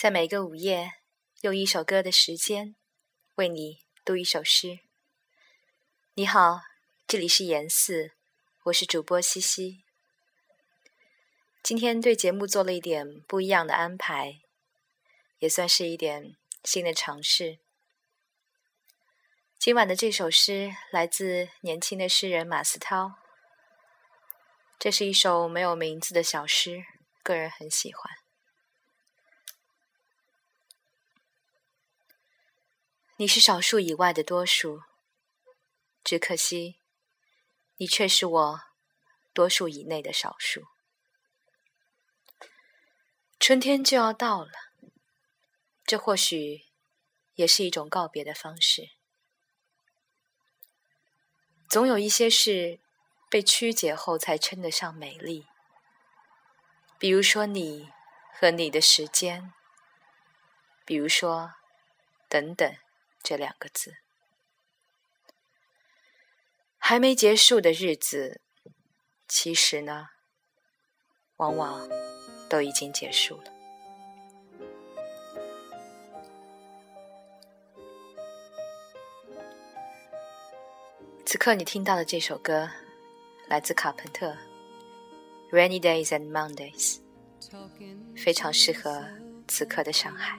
在每个午夜，用一首歌的时间，为你读一首诗。你好，这里是严四，我是主播西西。今天对节目做了一点不一样的安排，也算是一点新的尝试。今晚的这首诗来自年轻的诗人马思涛，这是一首没有名字的小诗，个人很喜欢。你是少数以外的多数，只可惜，你却是我多数以内的少数。春天就要到了，这或许也是一种告别的方式。总有一些事被曲解后才称得上美丽，比如说你和你的时间，比如说等等。这两个字，还没结束的日子，其实呢，往往都已经结束了。此刻你听到的这首歌，来自卡朋特，《Rainy Days and Mondays》，非常适合此刻的上海。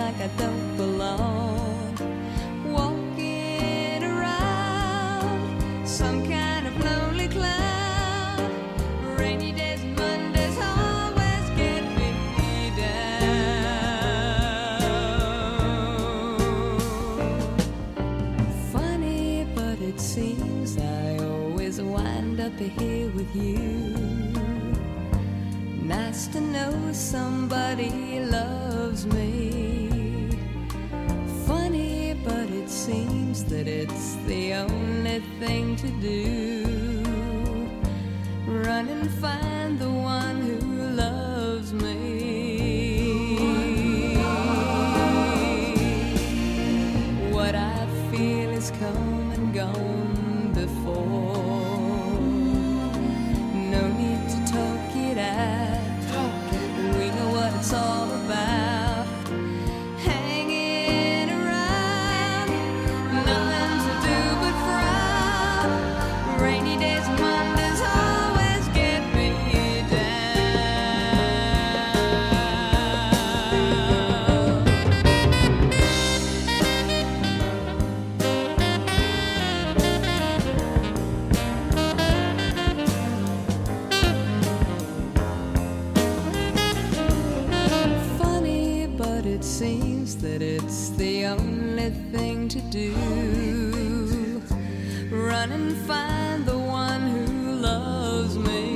Like I don't belong. Walking around some kind of lonely cloud. Rainy days Mondays always get me down. Funny, but it seems I always wind up here with you. Nice to know somebody loves me Funny, but it seems that it's the only thing to do. Run and find the one who that it's the only thing to do. Run and find the one who loves me.